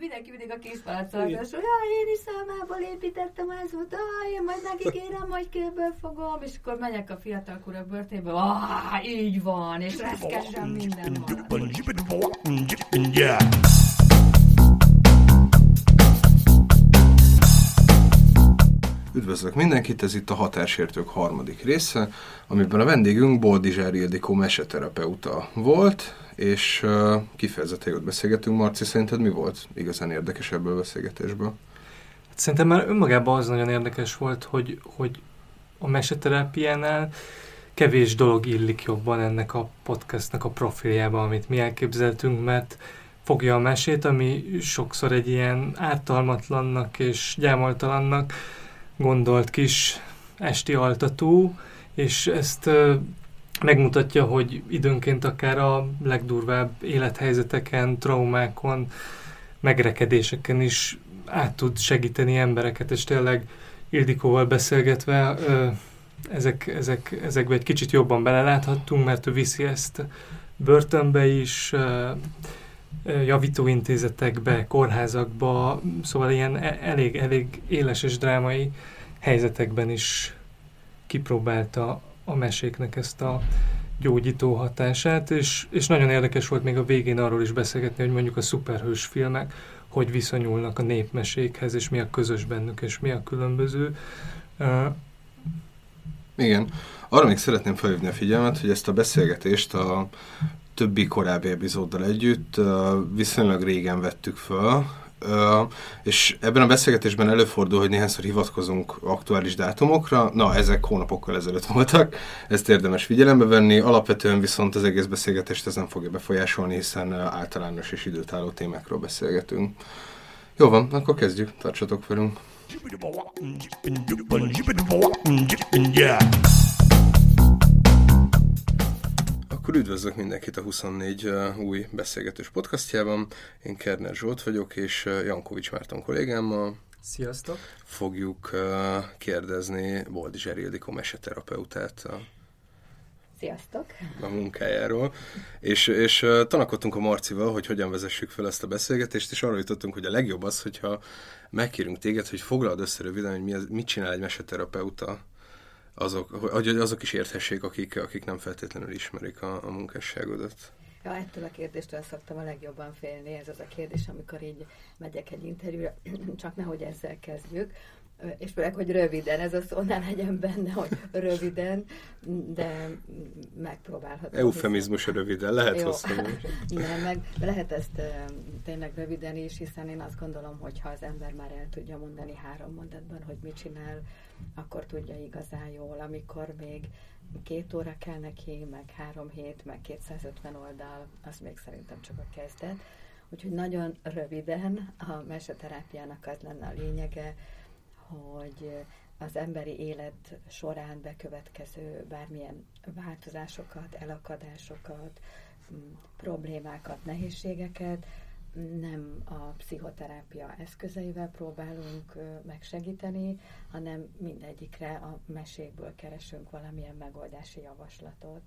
Mindenki mindig a készpálcágos, hogy jaj, én is számából építettem ez volt, ah, én majd megígérem, hogy kőből fogom, és akkor megyek a fiatal kura börténbe, ah, így van, és reszkesen minden van. Üdvözlök mindenkit, ez itt a Határsértők harmadik része, amiben a vendégünk Boldizsár Ildikó meseterapeuta volt, és kifejezetten jót beszélgetünk. Marci, szerinted mi volt igazán érdekes ebből a beszélgetésből? Szerintem már önmagában az nagyon érdekes volt, hogy, hogy a meseterápiánál kevés dolog illik jobban ennek a podcastnak a profiljába, amit mi elképzeltünk, mert fogja a mesét, ami sokszor egy ilyen ártalmatlannak és gyámoltalannak gondolt kis esti altató, és ezt megmutatja, hogy időnként akár a legdurvább élethelyzeteken, traumákon, megrekedéseken is át tud segíteni embereket, és tényleg Ildikóval beszélgetve ezek, ezek, ezekbe egy kicsit jobban beleláthattunk, mert ő viszi ezt börtönbe is, javítóintézetekbe, kórházakba, szóval ilyen e, elég, elég éles és drámai helyzetekben is kipróbálta a meséknek ezt a gyógyító hatását, és, és nagyon érdekes volt még a végén arról is beszélgetni, hogy mondjuk a szuperhős filmek hogy viszonyulnak a népmesékhez, és mi a közös bennük, és mi a különböző. Uh, Igen. Arra még szeretném felhívni a figyelmet, hogy ezt a beszélgetést a többi korábbi epizóddal együtt viszonylag régen vettük föl, és ebben a beszélgetésben előfordul, hogy néhányszor hivatkozunk aktuális dátumokra, na, ezek hónapokkal ezelőtt voltak, ezt érdemes figyelembe venni, alapvetően viszont az egész beszélgetést ez nem fogja befolyásolni, hiszen általános és időtálló témákról beszélgetünk. Jó van, akkor kezdjük, tartsatok velünk. Akkor üdvözlök mindenkit a 24 uh, új beszélgetős podcastjában. Én Kerner Zsolt vagyok, és uh, Jankovics Márton kollégámmal Sziasztok! fogjuk uh, kérdezni Boldi Zserildikó meseterapeutát a Sziasztok! a munkájáról. És, és uh, tanakodtunk a Marcival, hogy hogyan vezessük fel ezt a beszélgetést, és arra jutottunk, hogy a legjobb az, hogyha megkérünk téged, hogy foglald össze röviden, hogy mi az, mit csinál egy meseterapeuta azok, hogy azok is érthessék, akik, akik nem feltétlenül ismerik a, a munkásságodat. Ja, ettől a kérdéstől szoktam a legjobban félni, ez az a kérdés, amikor így megyek egy interjúra, csak nehogy ezzel kezdjük, és főleg, hogy röviden, ez a szó ne legyen benne, hogy röviden, de megpróbálhatom. Eufemizmus röviden, lehet hosszú. Nem, meg lehet ezt tényleg röviden is, hiszen én azt gondolom, hogy ha az ember már el tudja mondani három mondatban, hogy mit csinál, akkor tudja igazán jól, amikor még két óra kell neki, meg három hét, meg 250 oldal, az még szerintem csak a kezdet. Úgyhogy nagyon röviden a meseterápiának az lenne a lényege, hogy az emberi élet során bekövetkező bármilyen változásokat, elakadásokat, problémákat, nehézségeket nem a pszichoterápia eszközeivel próbálunk megsegíteni, hanem mindegyikre a mesékből keresünk valamilyen megoldási javaslatot.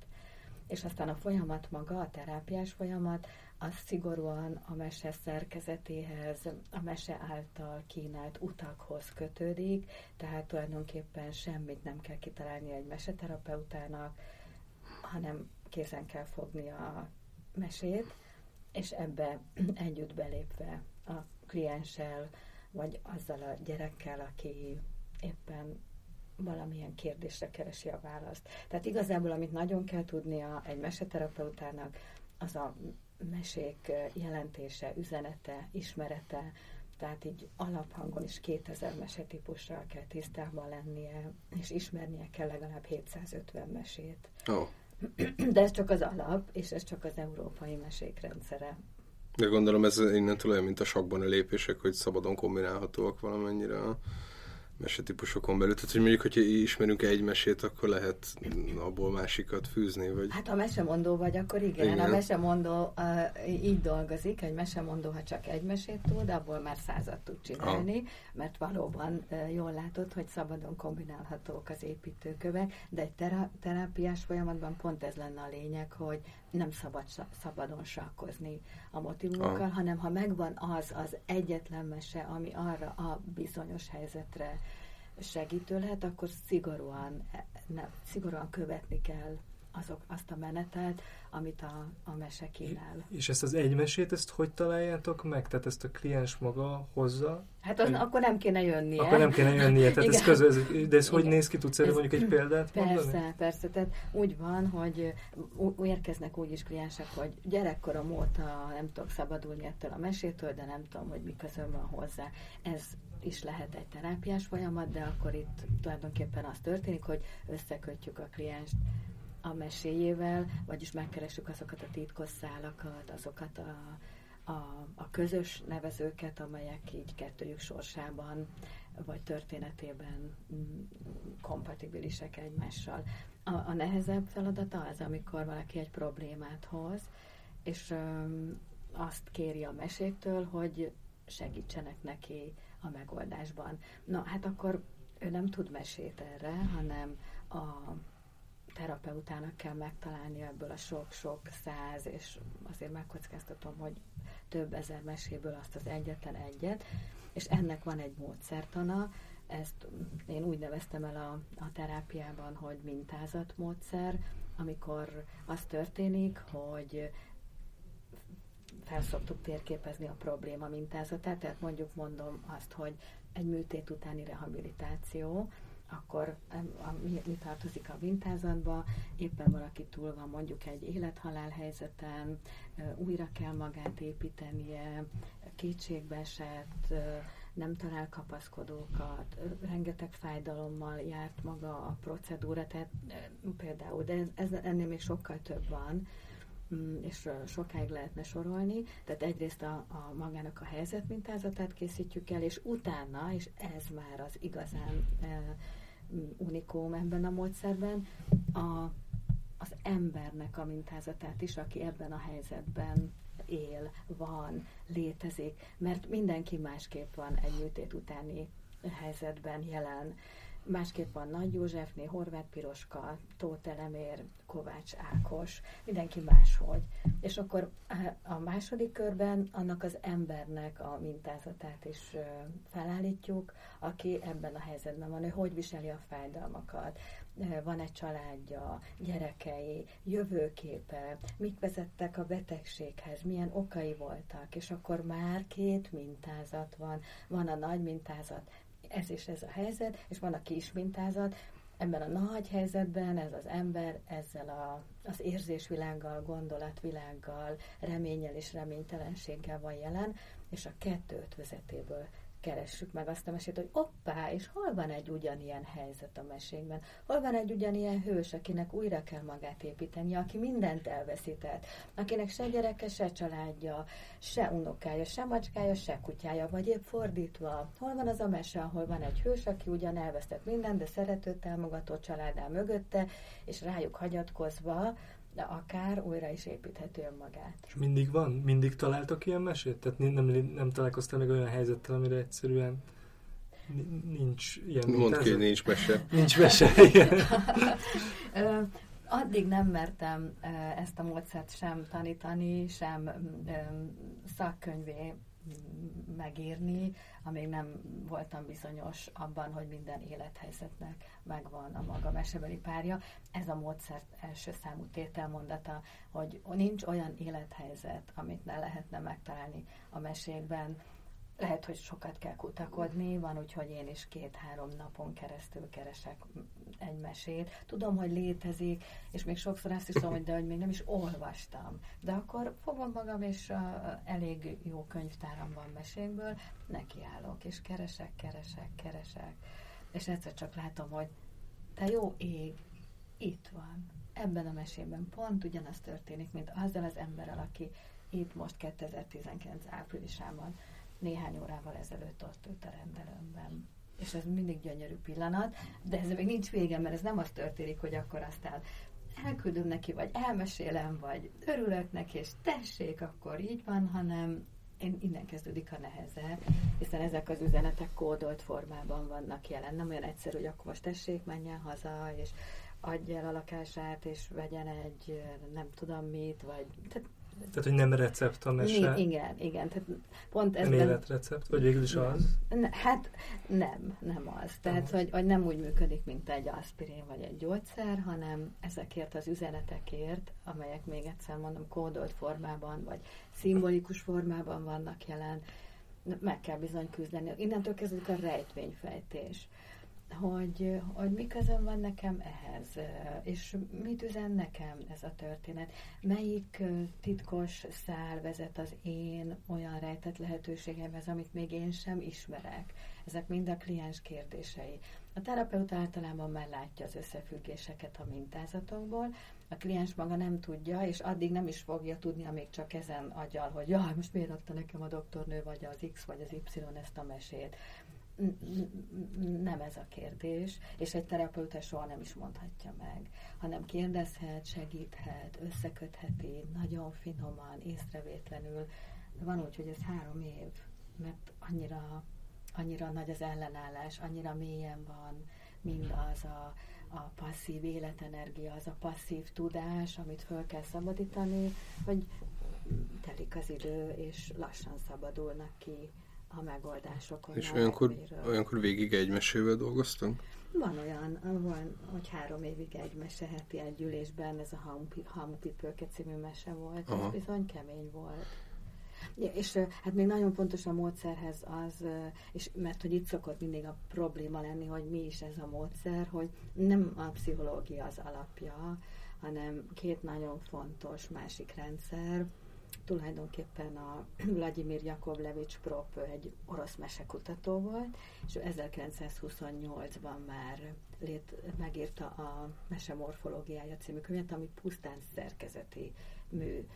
És aztán a folyamat maga, a terápiás folyamat, az szigorúan a mese szerkezetéhez, a mese által kínált utakhoz kötődik, tehát tulajdonképpen semmit nem kell kitalálni egy meseterapeutának, hanem készen kell fogni a mesét, és ebbe együtt belépve a klienssel, vagy azzal a gyerekkel, aki éppen valamilyen kérdésre keresi a választ. Tehát igazából, amit nagyon kell tudnia egy meseterapeutának, az a mesék jelentése, üzenete, ismerete, tehát így alaphangon is 2000 mesetípussal kell tisztában lennie, és ismernie kell legalább 750 mesét. Oh. De ez csak az alap, és ez csak az európai mesék rendszere. De gondolom ez innentől olyan, mint a sakban a lépések, hogy szabadon kombinálhatóak valamennyire mesetípusokon belül. Tehát, hogy mondjuk, hogyha ismerünk egy mesét, akkor lehet abból másikat fűzni, vagy... Hát ha mesemondó vagy, akkor igen. igen. A mesemondó uh, így dolgozik, egy mesemondó, ha csak egy mesét tud, abból már százat tud csinálni, ah. mert valóban uh, jól látod, hogy szabadon kombinálhatók az építőkövek, de egy terá- terápiás folyamatban pont ez lenne a lényeg, hogy nem szabad szabadon sakkozni a motivumokkal, ah. hanem ha megvan az az egyetlen mese, ami arra a bizonyos helyzetre segítő lehet, akkor szigorúan, ne, szigorúan követni kell azok, azt a menetet, amit a, a mese kínál. És ezt az egy mesét, ezt hogy találjátok meg? Tehát ezt a kliens maga hozza? Hát az, egy... akkor nem kéne jönnie. Akkor nem kéne jönnie, tehát ez közül, ez, de ez Igen. hogy néz ki? Tudsz erre mondjuk egy példát persze, mondani? Persze, persze. Tehát úgy van, hogy érkeznek úgy is kliensek, hogy gyerekkorom óta nem tudok szabadulni ettől a mesétől, de nem tudom, hogy mi közön van hozzá. Ez is lehet egy terápiás folyamat, de akkor itt tulajdonképpen az történik, hogy összekötjük a klienst a meséjével, vagyis megkeressük azokat a titkos szálakat, azokat a, a, a közös nevezőket, amelyek így kettőjük sorsában vagy történetében mm, kompatibilisek egymással. A, a nehezebb feladata az, amikor valaki egy problémát hoz, és öm, azt kéri a meséktől, hogy segítsenek neki a megoldásban. Na, hát akkor ő nem tud mesét erre, hanem a terapeutának kell megtalálni ebből a sok-sok száz, és azért megkockáztatom, hogy több ezer meséből azt az egyetlen egyet, és ennek van egy módszertana, ezt én úgy neveztem el a, a terápiában, hogy mintázatmódszer, amikor az történik, hogy felszoktuk térképezni a probléma mintázatát, tehát mondjuk mondom azt, hogy egy műtét utáni rehabilitáció, akkor mi, mi tartozik a mintázatba, éppen valaki túl van mondjuk egy élethalál helyzeten, újra kell magát építenie, kétségbe esett, nem talál kapaszkodókat, rengeteg fájdalommal járt maga a procedúra, tehát például, de ez, ez ennél még sokkal több van, és sokáig lehetne sorolni. Tehát egyrészt a, a magának a helyzetmintázatát készítjük el, és utána, és ez már az igazán e, unikum ebben a módszerben, a, az embernek a mintázatát is, aki ebben a helyzetben él, van, létezik, mert mindenki másképp van egy műtét utáni helyzetben jelen másképp van Nagy Józsefné, Horváth Piroska, Tóth Elemér, Kovács Ákos, mindenki máshogy. És akkor eh, a második körben annak az embernek a mintázatát is felállítjuk, aki ebben a helyzetben van, ő hogy viseli a fájdalmakat, van egy családja, gyerekei, jövőképe, mik vezettek a betegséghez, milyen okai voltak, és akkor már két mintázat van. Van a nagy mintázat, ez és ez a helyzet, és van a kis mintázat, ebben a nagy helyzetben ez az ember ezzel a, az érzésvilággal, gondolatvilággal, reménnyel és reménytelenséggel van jelen, és a kettő ötvezetéből keressük meg azt a mesét, hogy oppá, és hol van egy ugyanilyen helyzet a mesénkben? Hol van egy ugyanilyen hős, akinek újra kell magát építeni, aki mindent elveszített, akinek se gyereke, se családja, se unokája, se macskája, se kutyája, vagy épp fordítva. Hol van az a mese, ahol van egy hős, aki ugyan elvesztett mindent, de szerető, támogató családá mögötte, és rájuk hagyatkozva de akár újra is építheti önmagát. És mindig van? Mindig találtok ilyen mesét? Tehát nem, nem, nem találkoztál meg olyan helyzettel, amire egyszerűen nincs ilyen Mondd ki, nincs mese. nincs mese. Addig nem mertem ezt a módszert sem tanítani, sem szakkönyvé megírni, amíg nem voltam bizonyos abban, hogy minden élethelyzetnek megvan a maga mesebeli párja. Ez a módszer első számú tételmondata, hogy nincs olyan élethelyzet, amit ne lehetne megtalálni a mesékben, lehet, hogy sokat kell kutakodni, van úgy, hogy én is két-három napon keresztül keresek egy mesét. Tudom, hogy létezik, és még sokszor azt is tudom, hogy de hogy még nem is olvastam. De akkor fogom magam, és uh, elég jó könyvtáram van mesékből, nekiállok, és keresek, keresek, keresek. És egyszer csak látom, hogy te jó ég, itt van. Ebben a mesében pont ugyanaz történik, mint azzal az emberrel, aki itt most 2019 áprilisában néhány órával ezelőtt ott ült a rendelőmben. És ez mindig gyönyörű pillanat, de ez még nincs vége, mert ez nem az történik, hogy akkor aztán elküldöm neki, vagy elmesélem, vagy örülök neki, és tessék, akkor így van, hanem én innen kezdődik a neheze, hiszen ezek az üzenetek kódolt formában vannak jelen. Nem olyan egyszerű, hogy akkor most tessék, menjen haza, és adja el a lakását, és vegyen egy nem tudom mit, vagy... Tehát, tehát, hogy nem recept a mese. Igen, igen. Tehát pont ez nem életrecept, vagy végül is nem. az? Ne, hát nem, nem az. Tehát, hogy, hogy nem úgy működik, mint egy aspirin vagy egy gyógyszer, hanem ezekért az üzenetekért, amelyek még egyszer mondom, kódolt formában, vagy szimbolikus formában vannak jelen, meg kell bizony küzdeni. Innentől kezdődik a rejtvényfejtés hogy, hogy mi közön van nekem ehhez, és mit üzen nekem ez a történet. Melyik titkos szál vezet az én olyan rejtett lehetőségemhez, amit még én sem ismerek. Ezek mind a kliens kérdései. A terapeuta általában már látja az összefüggéseket a mintázatokból, a kliens maga nem tudja, és addig nem is fogja tudni, amíg csak ezen agyal, hogy jaj, most miért adta nekem a doktornő, vagy az X, vagy az Y ezt a mesét nem ez a kérdés, és egy terapeuta soha nem is mondhatja meg, hanem kérdezhet, segíthet, összekötheti, nagyon finoman, észrevétlenül. Van úgy, hogy ez három év, mert annyira, annyira nagy az ellenállás, annyira mélyen van mindaz a, a passzív életenergia, az a passzív tudás, amit föl kell szabadítani, hogy telik az idő, és lassan szabadulnak ki a megoldásokon. És olyankor, olyankor végig egy mesével dolgoztam? Van olyan, van, hogy három évig egy mese heti egy ülésben, ez a Hamupipőke című mese volt, Aha. ez bizony kemény volt. Ja, és hát még nagyon fontos a módszerhez az, és mert hogy itt szokott mindig a probléma lenni, hogy mi is ez a módszer, hogy nem a pszichológia az alapja, hanem két nagyon fontos másik rendszer, tulajdonképpen a Vladimir Jakovlevics Prop egy orosz mesekutató volt, és 1928-ban már lét, megírta a Mesemorfológiája című könyvet, ami pusztán szerkezeti mű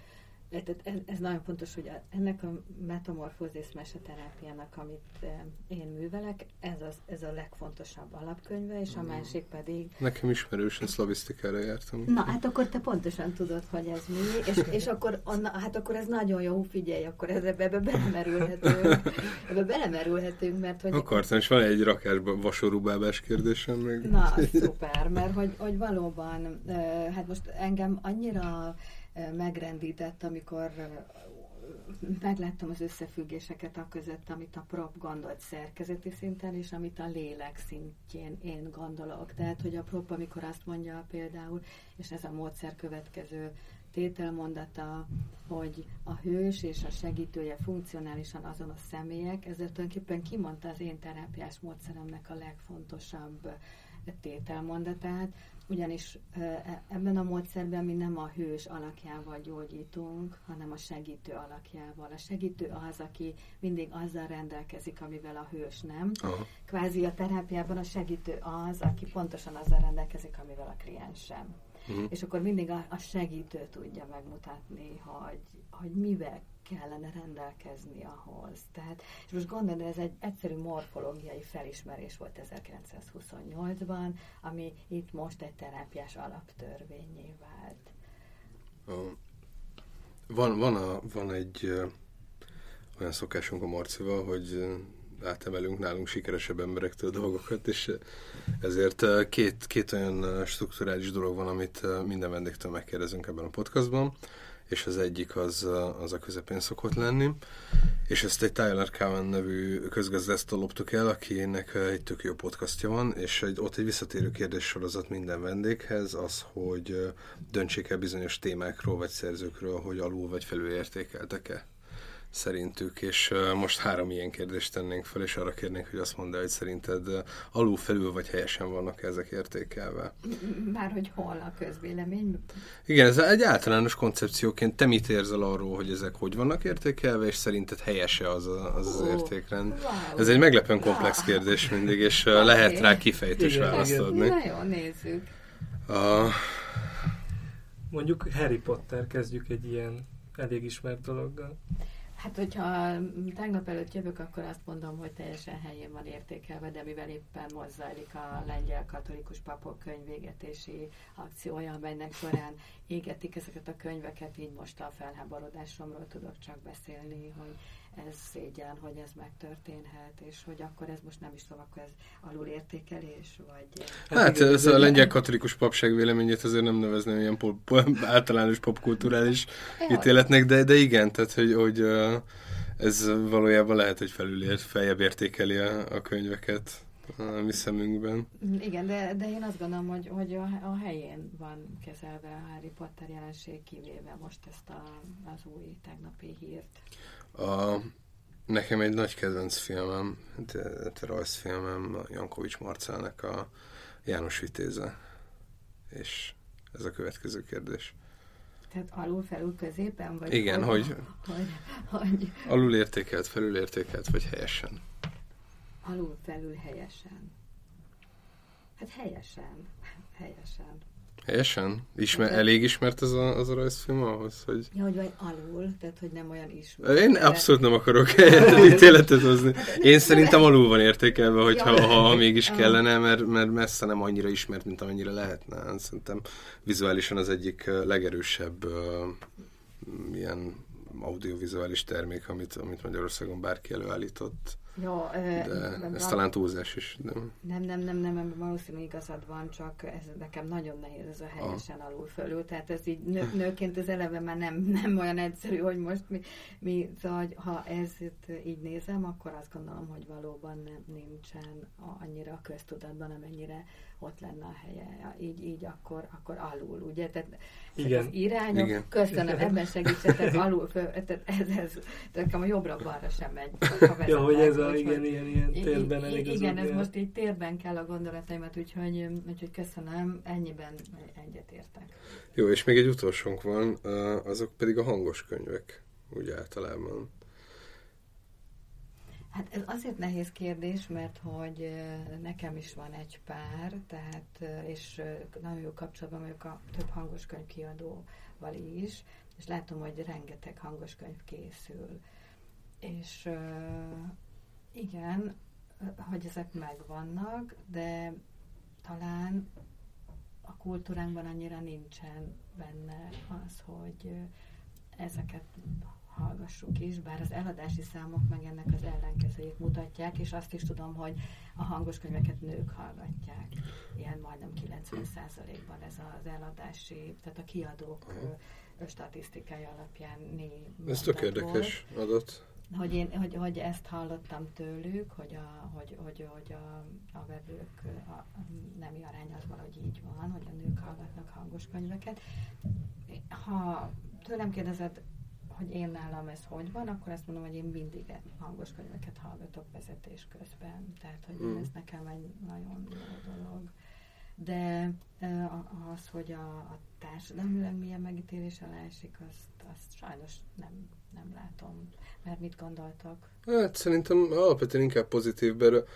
tehát ez, ez nagyon fontos, hogy ennek a metamorfózis meseterápiának, amit e, én művelek, ez, az, ez a legfontosabb alapkönyve, és a mm. másik pedig... Nekem ismerősen szlavisztikára jártam. Na, hát akkor te pontosan tudod, hogy ez mi, és, és akkor, na, hát akkor ez nagyon jó, figyelj, akkor ez, ebbe, ebbe belemerülhetünk, ebbe belemerülhetünk, mert hogy... Akartam, és van egy rakásban vasorúbábás kérdésem még. Na, szuper, mert hogy, hogy valóban, hát most engem annyira megrendített, amikor megláttam az összefüggéseket a között, amit a prop gondolt szerkezeti szinten, és amit a lélek szintjén én gondolok. Tehát, hogy a prop, amikor azt mondja például, és ez a módszer következő tételmondata, hogy a hős és a segítője funkcionálisan azonos személyek, ezzel tulajdonképpen kimondta az én terápiás módszeremnek a legfontosabb tételmondatát, ugyanis e, ebben a módszerben mi nem a hős alakjával gyógyítunk, hanem a segítő alakjával. A segítő az, aki mindig azzal rendelkezik, amivel a hős nem. Aha. Kvázi a terápiában a segítő az, aki pontosan azzal rendelkezik, amivel a kliens sem. Uh-huh. És akkor mindig a, a segítő tudja megmutatni, hogy, hogy mivel kellene rendelkezni ahhoz. Tehát, és most gondolod, ez egy egyszerű morfológiai felismerés volt 1928-ban, ami itt most egy terápiás alaptörvényé vált. Van, van, a, van egy olyan szokásunk a Marcival, hogy átemelünk nálunk sikeresebb emberektől dolgokat, és ezért két, két olyan strukturális dolog van, amit minden vendégtől megkérdezünk ebben a podcastban és az egyik az, az a közepén szokott lenni, és ezt egy Tyler Cowan nevű közgazdásztól loptuk el, akinek egy tök jó podcastja van, és egy, ott egy visszatérő kérdés sorozat minden vendéghez, az, hogy döntsék el bizonyos témákról vagy szerzőkről, hogy alul vagy felül értékeltek-e szerintük, és most három ilyen kérdést tennénk fel, és arra kérnénk, hogy azt mondd el, hogy szerinted alul, felül vagy helyesen vannak ezek értékelve. Már hogy hol a közvélemény? Igen, ez egy általános koncepcióként. Te mit érzel arról, hogy ezek hogy vannak értékelve, és szerinted helyese az a, az, az értékrend? Wow. Ez egy meglepően komplex wow. kérdés mindig, és okay. lehet rá kifejtős választ adni. Na jó, nézzük. A... Mondjuk Harry Potter kezdjük egy ilyen elég ismert dologgal. Hát, hogyha tegnap előtt jövök, akkor azt mondom, hogy teljesen helyén van értékelve, de mivel éppen most zajlik a lengyel katolikus papok könyvégetési akciója, amelynek során égetik ezeket a könyveket, így most a felháborodásomról tudok csak beszélni, hogy ez szégyen, hogy ez megtörténhet, és hogy akkor ez most nem is tudom, akkor ez alulértékelés, vagy... Hát ez a lengyel katolikus papság véleményét azért nem nevezném ilyen pop, pop, általános popkulturális ítéletnek, de, de igen, tehát hogy, hogy ez valójában lehet, hogy felülért, feljebb értékeli a, a könyveket a mi szemünkben. Igen, de, de én azt gondolom, hogy, hogy a, a helyén van kezelve a Harry Potter jelenség, kivéve most ezt a, az új tegnapi hírt. A, nekem egy nagy kedvenc filmem, rajzfilmem, Jankovics Marcának a János Vitéze. És ez a következő kérdés. Tehát alul, felül, középen? Vagy Igen, hol, hogy, hogy, hogy alul értékelt, felül értékelt, vagy helyesen. Alul, felül, helyesen. Hát helyesen. Helyesen. Helyesen? Ismer, hát, elég ismert az a, az a rajzfilm ahhoz, hogy... Ja, hogy vagy alul, tehát hogy nem olyan ismert. Én abszolút nem akarok ítéletet hozni. Én szerintem alul van értékelve, hogyha ha, ha mégis kellene, mert, mert messze nem annyira ismert, mint amennyire lehetne. Szerintem vizuálisan az egyik legerősebb uh, ilyen audiovizuális termék, amit, amit Magyarországon bárki előállított. Jó, de nem, ez talán túlzás is. Nem, nem, nem, nem, nem, nem valószínű igazad van, csak ez nekem nagyon nehéz ez a helyesen ah. alul fölül, tehát ez így nő, nőként az eleve már nem, nem olyan egyszerű, hogy most mi, mi szóval, ha ez így nézem, akkor azt gondolom, hogy valóban nem, nincsen annyira a köztudatban, amennyire ott lenne a helye. Így, így akkor, akkor alul, ugye? Tehát igen. az irányok, igen. köszönöm, igen. ebben segítsetek, alul, föl, tehát ez, ez, nekem a jobbra-balra sem megy. Ja, hogy ez a, igen, ilyen, ilyen térben elég Igen, ez most így térben kell a gondolataimat, úgyhogy, úgyhogy köszönöm, ennyiben egyetértek. Jó, és még egy utolsónk van, azok pedig a hangos könyvek, úgy általában. Hát ez azért nehéz kérdés, mert hogy nekem is van egy pár, tehát, és nagyon jó kapcsolatban vagyok a több hangos könyv kiadóval is, és látom, hogy rengeteg hangos könyv készül. És igen, hogy ezek megvannak, de talán a kultúránkban annyira nincsen benne az, hogy ezeket hallgassuk is, bár az eladási számok meg ennek az ellenkezőjét mutatják, és azt is tudom, hogy a hangos könyveket nők hallgatják. Ilyen majdnem 90%-ban ez az eladási, tehát a kiadók Aha. statisztikai alapján né. Ez tök érdekes adat. Hogy, én, hogy, hogy ezt hallottam tőlük, hogy a, hogy, hogy, hogy a, a vevők a nemi arány az valahogy így van, hogy a nők hallgatnak hangos könyveket. Ha tőlem kérdezed, hogy én nálam ez hogy van, akkor azt mondom, hogy én mindig hangos könyveket hallgatok vezetés közben. Tehát, hogy mm. ez nekem egy nagyon jó dolog. De az, hogy a, a társadalmilag milyen megítélés alá esik, azt, azt sajnos nem, nem látom. Mert mit gondoltak? Hát szerintem alapvetően inkább pozitív, mert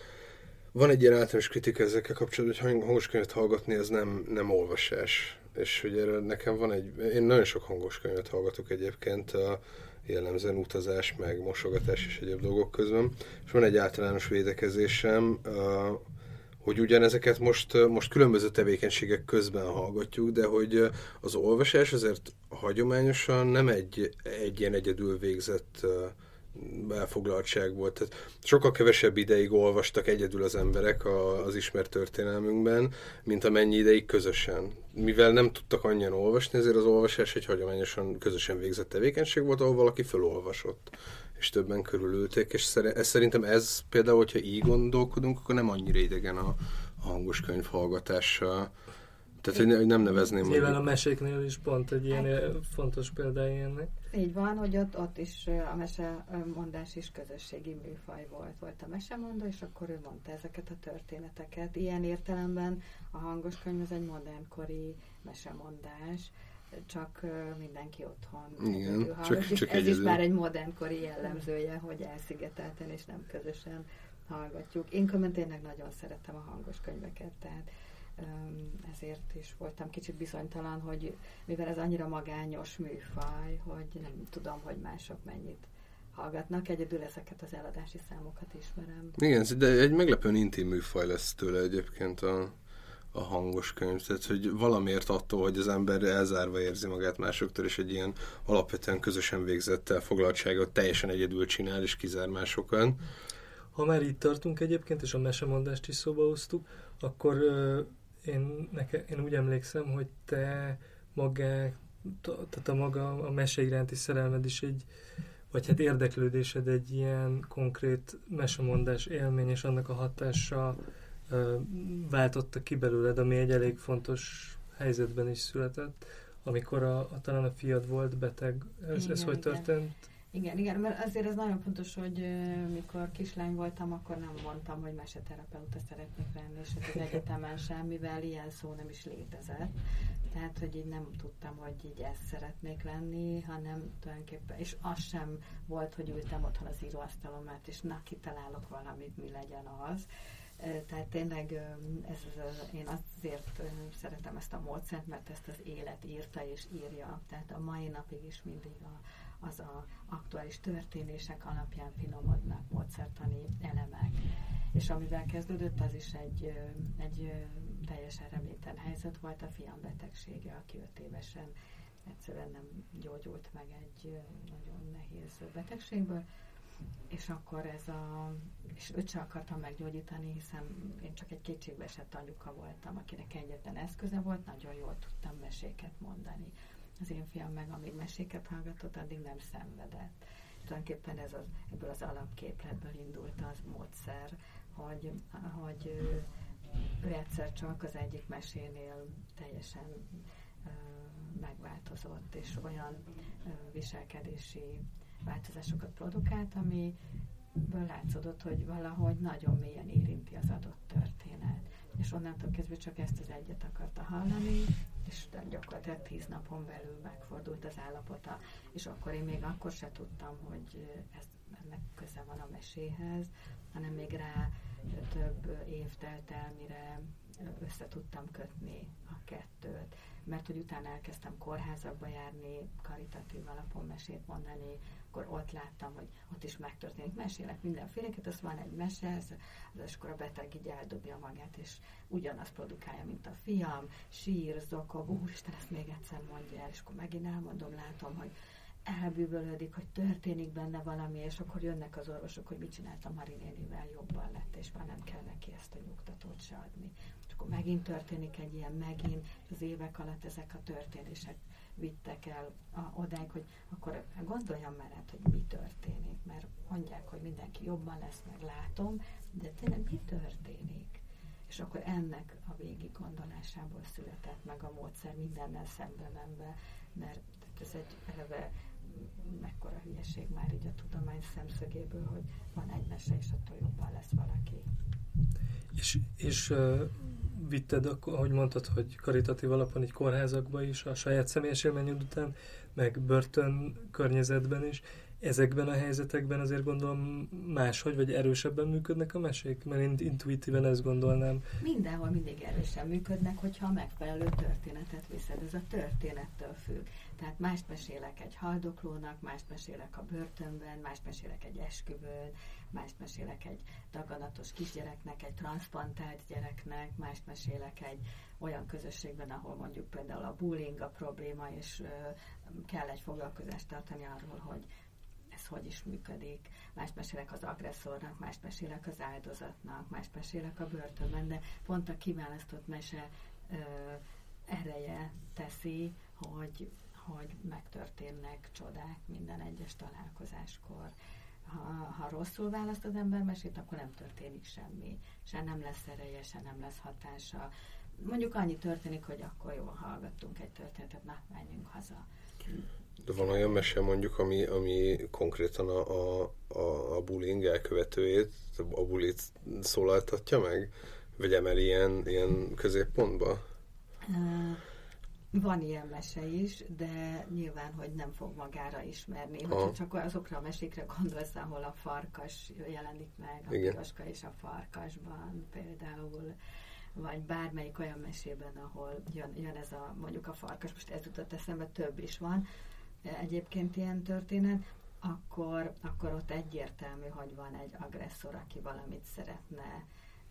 van egy ilyen általános kritika ezekkel kapcsolatban, hogy hangos könyvet hallgatni, ez nem, nem olvasás és ugye nekem van egy, én nagyon sok hangos könyvet hallgatok egyébként, a jellemzően utazás, meg mosogatás és egyéb dolgok közben, és van egy általános védekezésem, hogy ugyanezeket most, most különböző tevékenységek közben hallgatjuk, de hogy az olvasás azért hagyományosan nem egy, egy ilyen egyedül végzett elfoglaltság volt. Tehát sokkal kevesebb ideig olvastak egyedül az emberek az ismert történelmünkben, mint amennyi ideig közösen. Mivel nem tudtak annyian olvasni, ezért az olvasás egy hagyományosan közösen végzett tevékenység volt, ahol valaki felolvasott és többen körülülték, és ez, szerintem ez például, hogyha így gondolkodunk, akkor nem annyira idegen a, a hangos könyv hallgatása tehát, hogy nem nevezném. Nyilván a meséknél is pont egy ilyen fontos példája ennek. Így van, hogy ott, ott is a mesemondás is közösségi műfaj volt. Volt a mesemondó, és akkor ő mondta ezeket a történeteket. Ilyen értelemben a hangos könyv az egy modernkori mesemondás csak mindenki otthon. Igen, csak, csak Ez is már egy modernkori jellemzője, hogy elszigetelten és nem közösen hallgatjuk. Én tényleg nagyon szeretem a hangos könyveket, tehát ezért is voltam kicsit bizonytalan, hogy mivel ez annyira magányos műfaj, hogy nem tudom, hogy mások mennyit hallgatnak, egyedül ezeket az eladási számokat ismerem. Igen, de egy meglepően intim műfaj lesz tőle egyébként a, a hangos könyv, tehát hogy valamiért attól, hogy az ember elzárva érzi magát másoktól, és egy ilyen alapvetően közösen végzett elfoglaltságot teljesen egyedül csinál, és kizár másokat. Ha már itt tartunk egyébként, és a mesemondást is szóba hoztuk, akkor én, neke, én úgy emlékszem, hogy te magá, tehát a maga a mese iránti szerelmed is egy, vagy hát érdeklődésed egy ilyen konkrét mesemondás élmény, és annak a hatása ö, váltotta ki belőled, ami egy elég fontos helyzetben is született, amikor a, a talán a fiad volt beteg. Ez, igen, ez hogy igen. történt? Igen, igen, mert azért ez nagyon fontos, hogy mikor kislány voltam, akkor nem mondtam, hogy meseterapeuta szeretnék lenni, és az egyetemen sem, mivel ilyen szó nem is létezett. Tehát, hogy így nem tudtam, hogy így ezt szeretnék lenni, hanem tulajdonképpen, és az sem volt, hogy ültem otthon az íróasztalomát, és na, kitalálok valamit, mi legyen az. Tehát tényleg ez, én azért szeretem ezt a módszert, mert ezt az élet írta és írja. Tehát a mai napig is mindig a, az a aktuális történések alapján finomodnak módszertani elemek. És amivel kezdődött, az is egy, egy teljesen reménytelen helyzet volt, a fiam betegsége, aki öt évesen egyszerűen nem gyógyult meg egy nagyon nehéz betegségből, és akkor ez a, és őt sem akartam meggyógyítani, hiszen én csak egy kétségbeesett anyuka voltam, akinek egyetlen eszköze volt, nagyon jól tudtam meséket mondani az én fiam meg, amíg meséket hallgatott, addig nem szenvedett. Tulajdonképpen ez az, ebből az alapképletből indult az módszer, hogy, hogy ő, egyszer csak az egyik mesénél teljesen megváltozott, és olyan viselkedési változásokat produkált, amiből látszódott, hogy valahogy nagyon mélyen érinti az adott történet. És onnantól kezdve csak ezt az egyet akarta hallani, és gyakorlatilag tíz napon belül megfordult az állapota, és akkor én még akkor se tudtam, hogy ez, ennek köze van a meséhez, hanem még rá több év telt el, mire össze tudtam kötni a kettőt. Mert hogy utána elkezdtem kórházakba járni, karitatív alapon mesét mondani, akkor ott láttam, hogy ott is megtörténik. Mesélek mindenféleket, az van egy mese, az akkor a beteg így eldobja magát, és ugyanazt produkálja, mint a fiam, sír, zokog, úristen, ezt még egyszer mondja el, és akkor megint elmondom, látom, hogy elbűvölődik, hogy történik benne valami, és akkor jönnek az orvosok, hogy mit csináltam Marinénivel, jobban lett, és már nem kell neki ezt a nyugtatót se adni. És akkor megint történik egy ilyen, megint, az évek alatt ezek a történések vittek el a, odáig, hogy akkor gondoljam már át, hogy mi történik, mert mondják, hogy mindenki jobban lesz, meg látom, de tényleg mi történik? És akkor ennek a végig gondolásából született meg a módszer mindennel szembe menve, mert ez egy eleve mekkora hülyeség már így a tudomány szemszögéből, hogy van egy mese, és attól jobban lesz valaki. És, és uh, vitted, akkor, ahogy mondtad, hogy karitatív alapon egy kórházakba is, a saját személyes élményed után, meg börtön környezetben is, ezekben a helyzetekben azért gondolom máshogy, vagy erősebben működnek a mesék? Mert én intuitíven ezt gondolnám. Mindenhol mindig erősen működnek, hogyha a megfelelő történetet viszed. Ez a történettől függ. Tehát mást mesélek egy haldoklónak, mást mesélek a börtönben, mást mesélek egy esküvőn, mást mesélek egy daganatos kisgyereknek, egy transplantált gyereknek, mást mesélek egy olyan közösségben, ahol mondjuk például a bullying a probléma, és kell egy foglalkozást tartani arról, hogy ez hogy is működik. Más mesélek az agresszornak, más mesélek az áldozatnak, más mesélek a börtönben, de pont a kiválasztott mese ö, ereje teszi, hogy, hogy megtörténnek csodák minden egyes találkozáskor. Ha, ha rosszul választ az ember mesét, akkor nem történik semmi. Se nem lesz ereje, se nem lesz hatása. Mondjuk annyi történik, hogy akkor jól hallgattunk egy történetet, na, menjünk haza de van olyan mese mondjuk, ami, ami konkrétan a, a, a, a bullying elkövetőjét, a bulit szólaltatja meg? Vagy emel ilyen, ilyen középpontba? Van ilyen mese is, de nyilván, hogy nem fog magára ismerni. Hogyha csak azokra a mesékre gondolsz, ahol a farkas jelenik meg, a piroska és a farkasban például, vagy bármelyik olyan mesében, ahol jön, jön ez a, mondjuk a farkas, most ez jutott eszembe, több is van, egyébként ilyen történet, akkor, akkor ott egyértelmű, hogy van egy agresszor, aki valamit szeretne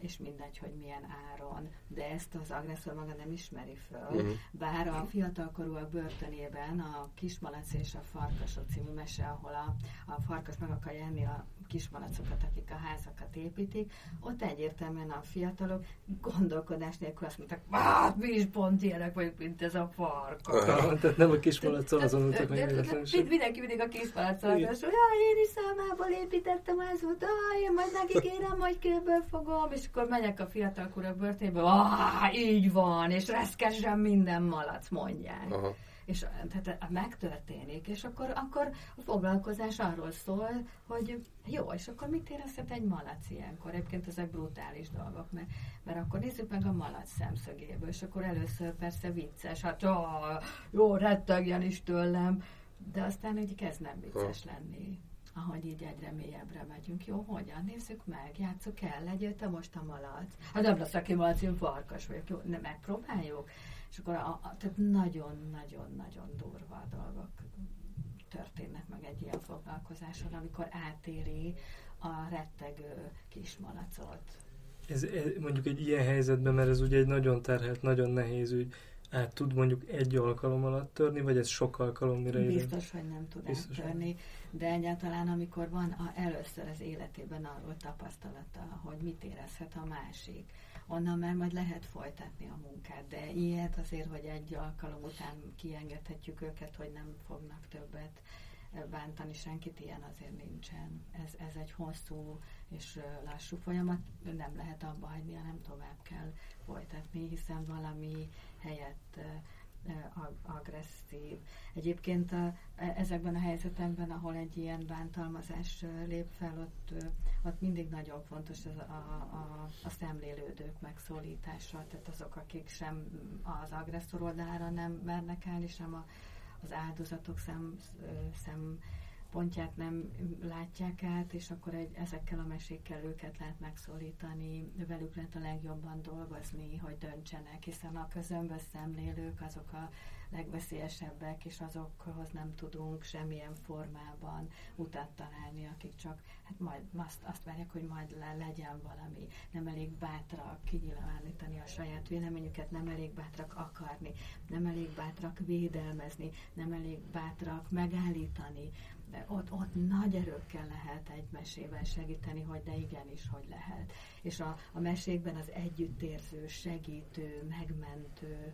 és mindegy, hogy milyen áron. De ezt az agresszor maga nem ismeri föl. Uh-huh. Bár a fiatalkorúak börtönében a Kismalac és a Farkasok című mese, ahol a, a farkas meg akarja enni a kismalacokat, akik a házakat építik, ott egyértelműen a fiatalok gondolkodás nélkül azt mondták, hát mi is pont ilyenek vagyunk, mint ez a farkas. Tehát nem a kismalaccal azon Mindenki mindig a kismalaccal hogy én is számából építettem házat, én majd nekik érem, majd kőből fogom, és akkor megyek a fiatal kurak börtönbe, ah, így van, és reszkesen minden malac mondják. Aha és tehát megtörténik, és akkor, akkor a foglalkozás arról szól, hogy jó, és akkor mit érezhet egy malac ilyenkor? Egyébként ezek brutális dolgok, mert, mert akkor nézzük meg a malac szemszögéből, és akkor először persze vicces, hát jó, jó rettegjen is tőlem, de aztán úgy kezd nem vicces lenni ahogy így egyre mélyebbre megyünk. Jó, hogyan? Nézzük meg, játsszuk el, legyél te most a malac. Hát nem lesz, aki malac, én farkas vagyok. Jó, ne, megpróbáljuk. És akkor a, a, tehát nagyon-nagyon-nagyon durva dolgok történnek meg egy ilyen foglalkozáson, amikor átéri a rettegő kismalacot. Ez, ez mondjuk egy ilyen helyzetben, mert ez ugye egy nagyon terhelt, nagyon nehéz ügy, át tud mondjuk egy alkalom alatt törni, vagy ez sok alkalom mire Biztos, hogy nem tud Biztos, áttörni, de egyáltalán amikor van a, először az életében arról tapasztalata, hogy mit érezhet a másik, onnan már majd lehet folytatni a munkát, de ilyet azért, hogy egy alkalom után kiengedhetjük őket, hogy nem fognak többet bántani senkit, ilyen azért nincsen. Ez, ez egy hosszú és lassú folyamat, nem lehet abba hagyni, hanem tovább kell folytatni, hiszen valami helyett agresszív. Egyébként a, e, ezekben a helyzetekben, ahol egy ilyen bántalmazás lép fel, ott, ott mindig nagyon fontos az, a, a, a szemlélődők megszólítása, tehát azok, akik sem az agresszor oldalára nem mernek állni, sem a, az áldozatok szem, szem pontját nem látják át, és akkor egy, ezekkel a mesékkel őket lehet megszólítani, velük lehet a legjobban dolgozni, hogy döntsenek, hiszen a közömbös szemlélők azok a legveszélyesebbek, és azokhoz nem tudunk semmilyen formában utat találni, akik csak hát majd azt, azt várják, hogy majd le, legyen valami. Nem elég bátrak kinyilvánítani a saját véleményüket, nem elég bátrak akarni, nem elég bátrak védelmezni, nem elég bátrak megállítani ott, ott nagy erőkkel lehet egy mesével segíteni, hogy de igenis, hogy lehet. És a, a mesékben az együttérző, segítő, megmentő,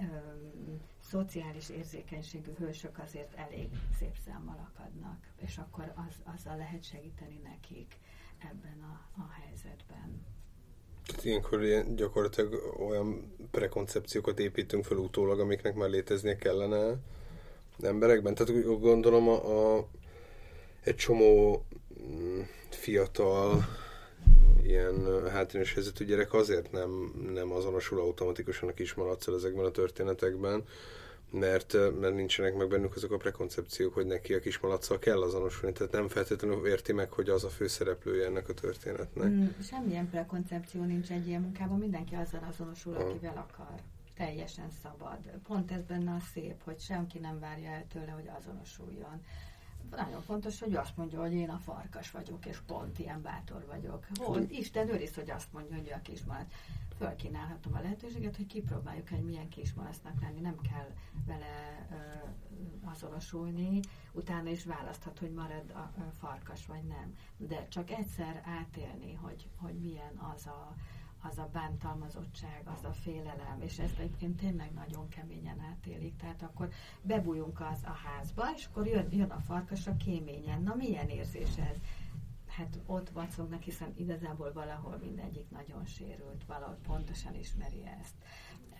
öm, szociális érzékenységű hősök azért elég szép számmal akadnak, és akkor az, azzal lehet segíteni nekik ebben a, a helyzetben. Tehát ilyenkor ilyen, gyakorlatilag olyan prekoncepciókat építünk fel utólag, amiknek már léteznie kellene emberekben. Tehát úgy gondolom a, a egy csomó mm, fiatal ilyen hátrányos helyzetű gyerek azért nem, nem azonosul automatikusan a kismalaccal ezekben a történetekben, mert, mert nincsenek meg bennük azok a prekoncepciók, hogy neki a kismalaccal kell azonosulni, tehát nem feltétlenül érti meg, hogy az a főszereplője ennek a történetnek. Mm, semmilyen prekoncepció nincs egy ilyen munkában, mindenki azzal azonosul, ha. akivel akar. Teljesen szabad. Pont ez benne a szép, hogy senki nem várja el tőle, hogy azonosuljon nagyon fontos, hogy azt mondja, hogy én a farkas vagyok, és pont ilyen bátor vagyok. Hol, Isten őriz, hogy azt mondja, hogy a kismalac. Fölkínálhatom a lehetőséget, hogy kipróbáljuk, hogy milyen kismalacnak lenni. Nem kell vele ö, azonosulni, utána is választhat, hogy marad a, a farkas, vagy nem. De csak egyszer átélni, hogy, hogy milyen az a, az a bántalmazottság, az a félelem, és ezt egyébként tényleg nagyon keményen átélik. Tehát akkor bebújunk az a házba, és akkor jön, jön a farkas a kéményen. Na milyen érzés ez? Hát ott vacognak, hiszen igazából valahol mindegyik nagyon sérült, valahol pontosan ismeri ezt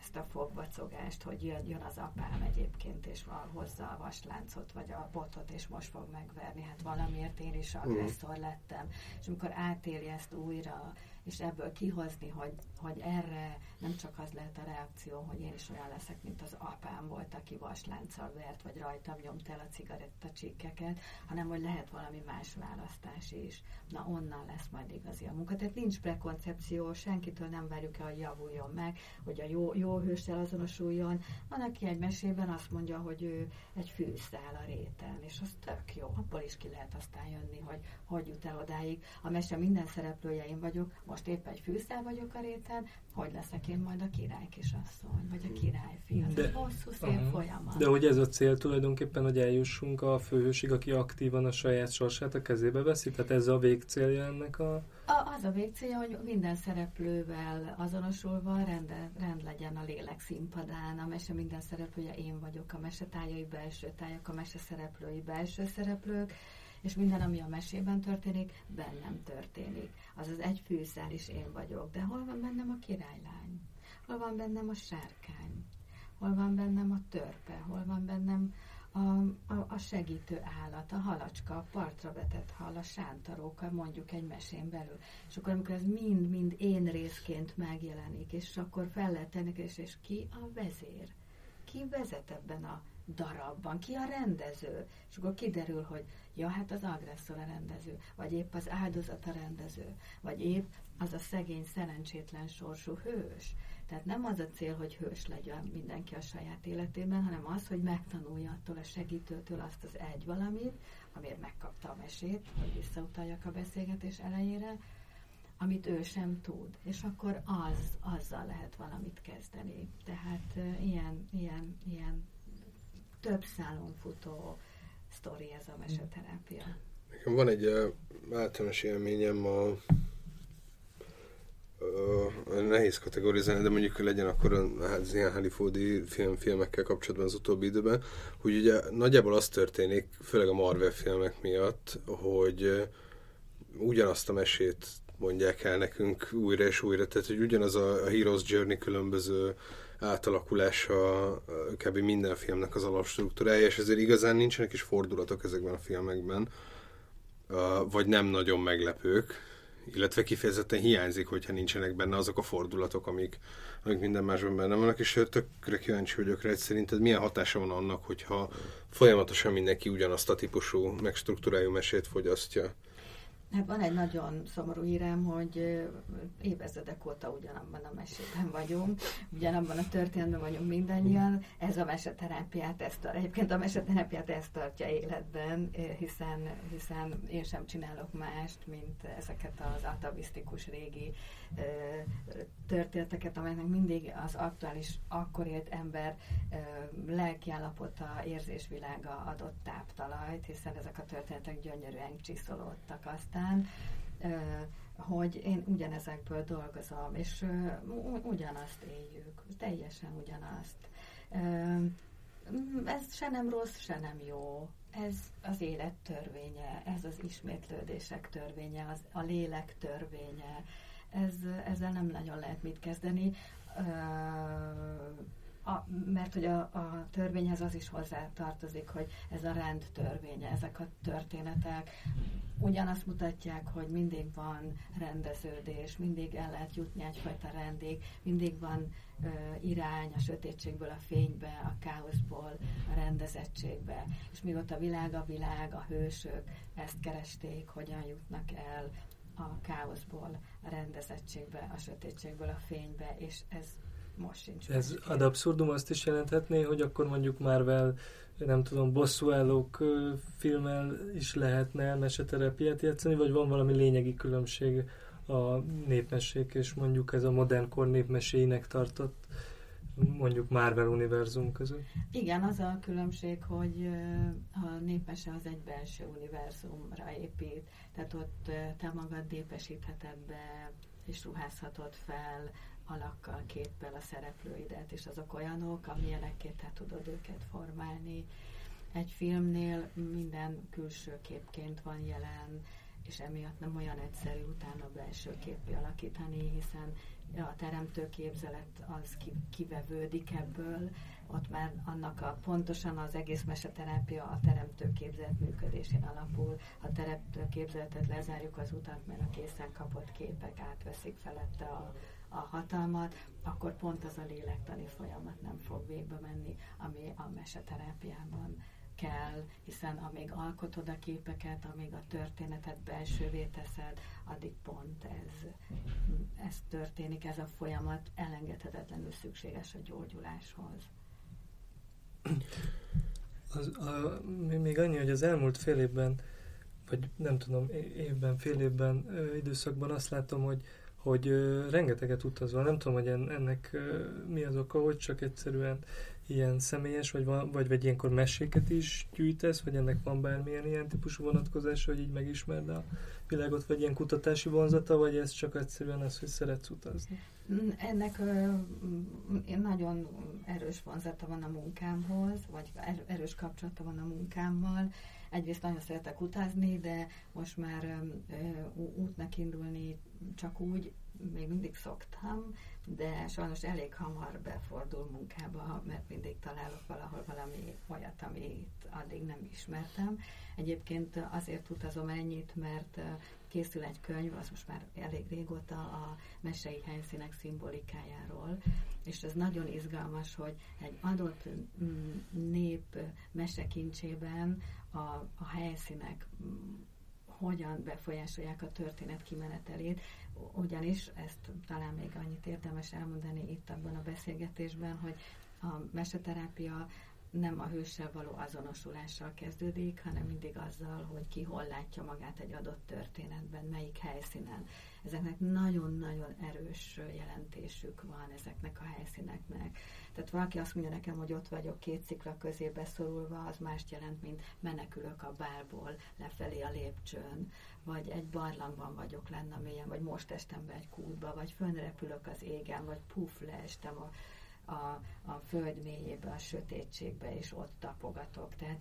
ezt a fogvacogást, hogy jön, jön az apám egyébként, és hozza a vasláncot, vagy a botot, és most fog megverni. Hát valamiért én is agresszor lettem. És amikor átéli ezt újra, és ebből kihozni, hogy, hogy erre nem csak az lehet a reakció, hogy én is olyan leszek, mint az apám volt, aki vaslánccal vert, vagy rajtam nyomta el a cigarettacsikkeket, hanem hogy lehet valami más választás is. Na onnan lesz majd igazi a munka. Tehát nincs prekoncepció, senkitől nem várjuk el, hogy javuljon meg, hogy a jó, jó hőssel azonosuljon. Van, aki egy mesében azt mondja, hogy ő egy fűszál a réten, és az tök jó. Abból is ki lehet aztán jönni, hogy hogy jut el odáig. A mese minden szereplője én vagyok, most most épp egy fűszel vagyok a réten, hogy leszek én majd a király kisasszony, vagy a királyfi. Az De, egy hosszú szép uh-huh. folyamat. De hogy ez a cél tulajdonképpen, hogy eljussunk a főhősig, aki aktívan a saját sorsát a kezébe veszi? Tehát ez a végcélja ennek a... a az a végcélja, hogy minden szereplővel azonosulva rend, rend legyen a lélek színpadán. A mese minden szereplője én vagyok, a mese tájai belső tájak, a mese szereplői belső szereplők, és minden, ami a mesében történik, bennem történik. Azaz egy fűszál is én vagyok, de hol van bennem a királylány? Hol van bennem a sárkány? Hol van bennem a törpe? Hol van bennem a, a, a segítő állat, a halacska, a partra vetett hal, a sántaróka, mondjuk egy mesén belül. És akkor, amikor ez mind-mind én részként megjelenik, és akkor fel lehet tenni, és, és ki a vezér? Ki vezet ebben a darabban, ki a rendező? És akkor kiderül, hogy ja, hát az agresszor a rendező, vagy épp az áldozat a rendező, vagy épp az a szegény, szerencsétlen sorsú hős. Tehát nem az a cél, hogy hős legyen mindenki a saját életében, hanem az, hogy megtanulja attól a segítőtől azt az egy valamit, amiért megkapta a mesét, hogy visszautaljak a beszélgetés elejére, amit ő sem tud, és akkor az, azzal lehet valamit kezdeni. Tehát uh, ilyen, ilyen, ilyen több szálon futó sztori ez a meseterápia. Nekem van egy uh, általános élményem a uh, nehéz kategorizálni, de mondjuk legyen akkor az ilyen Hollywoodi film, filmekkel kapcsolatban az utóbbi időben, hogy ugye nagyjából az történik, főleg a Marvel filmek miatt, hogy ugyanazt a mesét mondják el nekünk újra és újra, tehát hogy ugyanaz a, a Heroes Journey különböző átalakulása kb. minden filmnek az alapstruktúrája, és ezért igazán nincsenek is fordulatok ezekben a filmekben, vagy nem nagyon meglepők, illetve kifejezetten hiányzik, hogyha nincsenek benne azok a fordulatok, amik, amik minden másban benne vannak, és tökre kíváncsi vagyok rá, hogy szerinted milyen hatása van annak, hogyha folyamatosan mindenki ugyanazt a típusú, megstruktúrájú mesét fogyasztja. Hát van egy nagyon szomorú hírem, hogy évezredek óta ugyanabban a mesében vagyunk, ugyanabban a történetben vagyunk mindannyian. Ez a meseterápiát, ezt a, egyébként a meseterápiát ezt tartja életben, hiszen, hiszen én sem csinálok mást, mint ezeket az atavisztikus régi történeteket, amelynek mindig az aktuális, akkor élt ember lelkiállapota, érzésvilága adott táptalajt, hiszen ezek a történetek gyönyörűen csiszolódtak aztán után, hogy én ugyanezekből dolgozom, és ugyanazt éljük, teljesen ugyanazt. Ez se nem rossz, se nem jó. Ez az élet törvénye, ez az ismétlődések törvénye, az, a lélek törvénye. Ez, ezzel nem nagyon lehet mit kezdeni a, mert hogy a, a törvényhez az is hozzá tartozik, hogy ez a rend törvénye, ezek a történetek ugyanazt mutatják, hogy mindig van rendeződés, mindig el lehet jutni egyfajta rendig, mindig van ö, irány a sötétségből a fénybe, a káoszból a rendezettségbe. És mióta a világ a világ, a hősök ezt keresték, hogyan jutnak el a káoszból a rendezettségbe, a sötétségből a fénybe, és ez most sincs. Ez ad abszurdum azt is jelenthetné, hogy akkor mondjuk Marvel, nem tudom, bosszúállók filmmel is lehetne meseterepiát játszani, vagy van valami lényegi különbség a népmesék és mondjuk ez a modern kor népmeséinek tartott mondjuk Marvel univerzum között? Igen, az a különbség, hogy a népmese az egy belső univerzumra épít, tehát ott te magad népesítheted be, és ruházhatod fel alakkal, képpel a szereplőidet, és azok olyanok, amilyenekké te tudod őket formálni. Egy filmnél minden külső képként van jelen, és emiatt nem olyan egyszerű utána belső képé alakítani, hiszen a teremtő képzelet az kivevődik ebből, ott már annak a pontosan az egész meseterápia a teremtő képzelet működésén alapul. Ha teremtő képzeletet lezárjuk az utat, mert a készen kapott képek átveszik felette a, a hatalmat, akkor pont az a lélektani folyamat nem fog végbe menni, ami a meseterápiában kell, hiszen amíg alkotod a képeket, amíg a történetet belsővé teszed, addig pont ez, ez történik, ez a folyamat elengedhetetlenül szükséges a gyógyuláshoz. Az, a, még annyi, hogy az elmúlt fél évben, vagy nem tudom, évben, fél évben, időszakban azt látom, hogy hogy ö, rengeteget utazol. Nem tudom, hogy en, ennek ö, mi az oka, hogy csak egyszerűen ilyen személyes, vagy, van, vagy, vagy ilyenkor meséket is gyűjtesz, vagy ennek van bármilyen ilyen típusú vonatkozása, hogy így megismerd a világot, vagy ilyen kutatási vonzata, vagy ez csak egyszerűen az, hogy szeretsz utazni? Ennek ö, nagyon erős vonzata van a munkámhoz, vagy erős kapcsolata van a munkámmal. Egyrészt nagyon szeretek utazni, de most már ö, útnak indulni csak úgy, még mindig szoktam, de sajnos elég hamar befordul munkába, mert mindig találok valahol valami olyat, amit addig nem ismertem. Egyébként azért utazom ennyit, mert készül egy könyv, az most már elég régóta a mesei helyszínek szimbolikájáról, és ez nagyon izgalmas, hogy egy adott nép mesekincsében a, a helyszínek hogyan befolyásolják a történet kimenetelét, ugyanis ezt talán még annyit érdemes elmondani itt abban a beszélgetésben, hogy a meseterápia nem a hőssel való azonosulással kezdődik, hanem mindig azzal, hogy ki hol látja magát egy adott történetben, melyik helyszínen. Ezeknek nagyon-nagyon erős jelentésük van ezeknek a helyszíneknek. Tehát valaki azt mondja nekem, hogy ott vagyok két szikla közé beszorulva, az mást jelent, mint menekülök a bálból lefelé a lépcsőn, vagy egy barlangban vagyok lenne mélyen, vagy most estem be egy kútba, vagy fönrepülök az égen, vagy puf, leestem a a, a föld mélyébe, a sötétségbe, és ott tapogatok. Tehát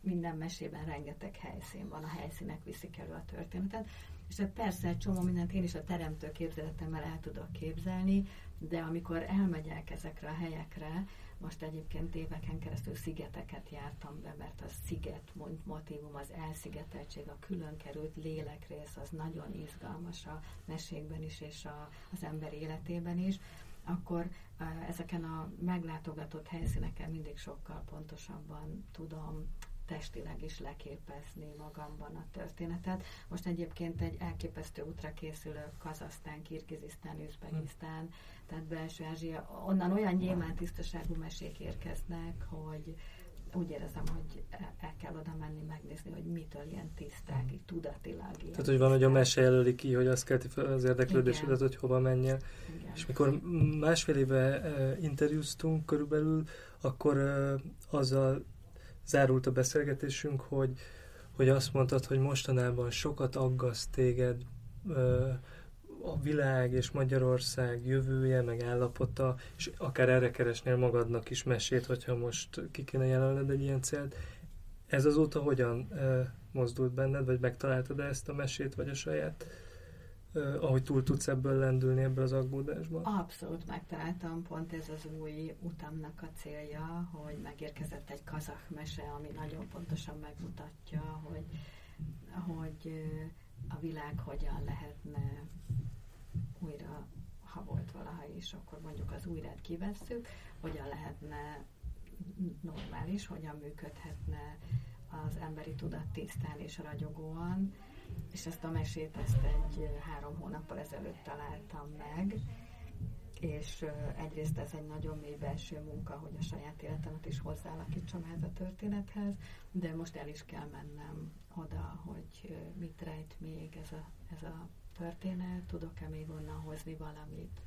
minden mesében rengeteg helyszín van, a helyszínek viszik elő a történetet. És hát persze egy csomó mindent én is a teremtő képzeletemmel el tudok képzelni, de amikor elmegyek ezekre a helyekre, most egyébként éveken keresztül szigeteket jártam be, mert a sziget motivum, az elszigeteltség, a külön került lélekrész, az nagyon izgalmas a mesékben is, és a, az ember életében is akkor ezeken a meglátogatott helyszíneken mindig sokkal pontosabban tudom testileg is leképezni magamban a történetet. Most egyébként egy elképesztő útra készülök Kazasztán, Kirgizisztán, Üzbegisztán, tehát belső Ázsia. Onnan olyan gyémán tisztaságú mesék érkeznek, hogy úgy érzem, hogy el kell oda menni, megnézni, hogy mitől ilyen tiszták, mm. tudatilag. Ilyen Tehát, hogy van, hogy a mese jelöli ki, hogy azt kelti fel az érdeklődésedet, hogy hova menjél. Igen. És mikor másfél éve uh, interjúztunk körülbelül, akkor uh, azzal zárult a beszélgetésünk, hogy, hogy azt mondtad, hogy mostanában sokat aggaszt téged uh, a világ és Magyarország jövője, meg állapota, és akár erre keresnél magadnak is mesét, hogyha most ki kéne jelölned egy ilyen célt. Ez azóta hogyan e, mozdult benned, vagy megtaláltad ezt a mesét, vagy a saját, ahogy túl tudsz ebből lendülni ebből az aggódásból? Abszolút megtaláltam, pont ez az új utamnak a célja, hogy megérkezett egy kazak mese, ami nagyon pontosan megmutatja, hogy, hogy a világ hogyan lehetne újra, ha volt valaha is, akkor mondjuk az újrát kivesszük, hogyan lehetne normális, hogyan működhetne az emberi tudat tisztán és ragyogóan, és ezt a mesét ezt egy három hónappal ezelőtt találtam meg, és egyrészt ez egy nagyon mély belső munka, hogy a saját életemet is hozzáalakítsam ez a történethez, de most el is kell mennem oda, hogy mit rejt még ez a, ez a történet, tudok-e még onnan hozni valamit,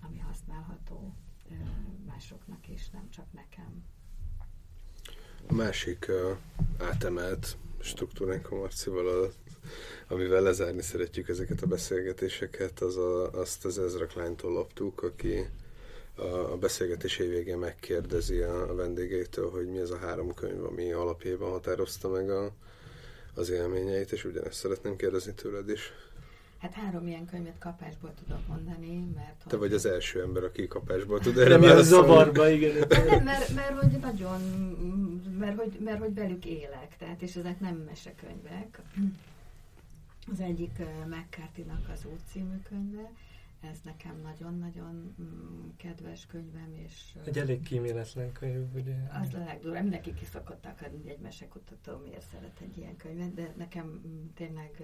ami használható másoknak is, nem csak nekem. A másik uh, átemelt struktúránk a Marcival, amivel lezárni szeretjük ezeket a beszélgetéseket, az a, azt az Ezra Klein-tól loptuk, aki a, a beszélgetés végén megkérdezi a, a vendégeitől, hogy mi az a három könyv, ami alapjában határozta meg a, az élményeit, és ugyanezt szeretném kérdezni tőled is. Hát három ilyen könyvet kapásból tudok mondani, mert... Te vagy az első ember, aki kapásból tud erre Mi a zavarba, igen. Nem, mert, mert, hogy nagyon, mert hogy, mert hogy velük élek, tehát és ezek nem mesekönyvek. Az egyik McCarthy-nak az Út című könyve, ez nekem nagyon-nagyon mm, kedves könyvem, és... Egy elég kíméletlen könyv, ugye? Az a legdurvább. Mindenki ki szokott akadni, egy mesekutató miért szeret egy ilyen könyvet, de nekem mm, tényleg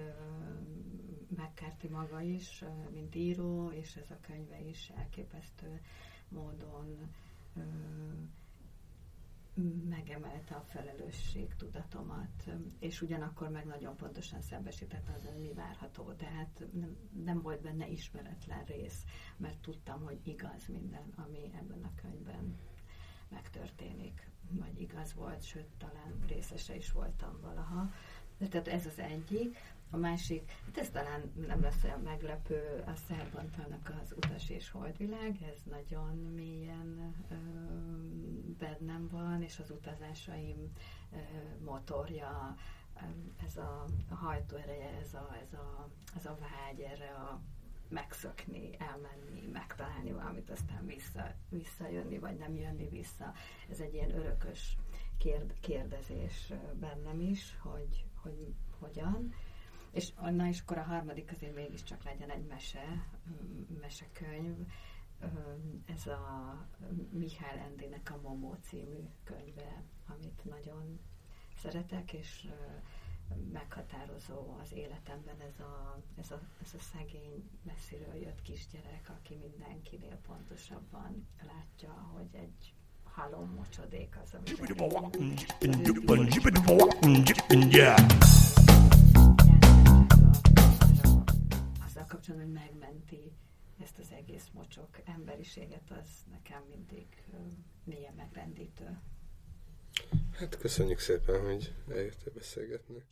McCarthy maga is, mint író, és ez a könyve is elképesztő módon megemelte a felelősség tudatomat, és ugyanakkor meg nagyon pontosan szembesítette az, hogy mi várható. Tehát nem, nem volt benne ismeretlen rész, mert tudtam, hogy igaz minden, ami ebben a könyvben megtörténik. Vagy igaz volt, sőt, talán részese is voltam valaha. De tehát ez az egyik. A másik, hát ez talán nem lesz olyan meglepő, a Szerbantának az Utas és Holdvilág, ez nagyon mélyen ö, bennem van, és az utazásaim ö, motorja, ez a, a hajtóereje, ez a, ez, a, ez a vágy erre a megszökni, elmenni, megtalálni valamit, aztán vissza, visszajönni, vagy nem jönni vissza. Ez egy ilyen örökös kérd, kérdezés bennem is, hogy, hogy hogyan. És annál is akkor a harmadik azért mégiscsak legyen egy mese, mesekönyv. Ez a Mihály Endének a Momó című könyve, amit nagyon szeretek, és meghatározó az életemben ez a, ez a, ez a szegény messziről jött kisgyerek, aki mindenkinél pontosabban látja, hogy egy halom mocsodék az, amit azzal kapcsolatban, hogy megmenti ezt az egész mocsok emberiséget, az nekem mindig mélyen megrendítő. Hát köszönjük szépen, hogy eljöttél beszélgetni.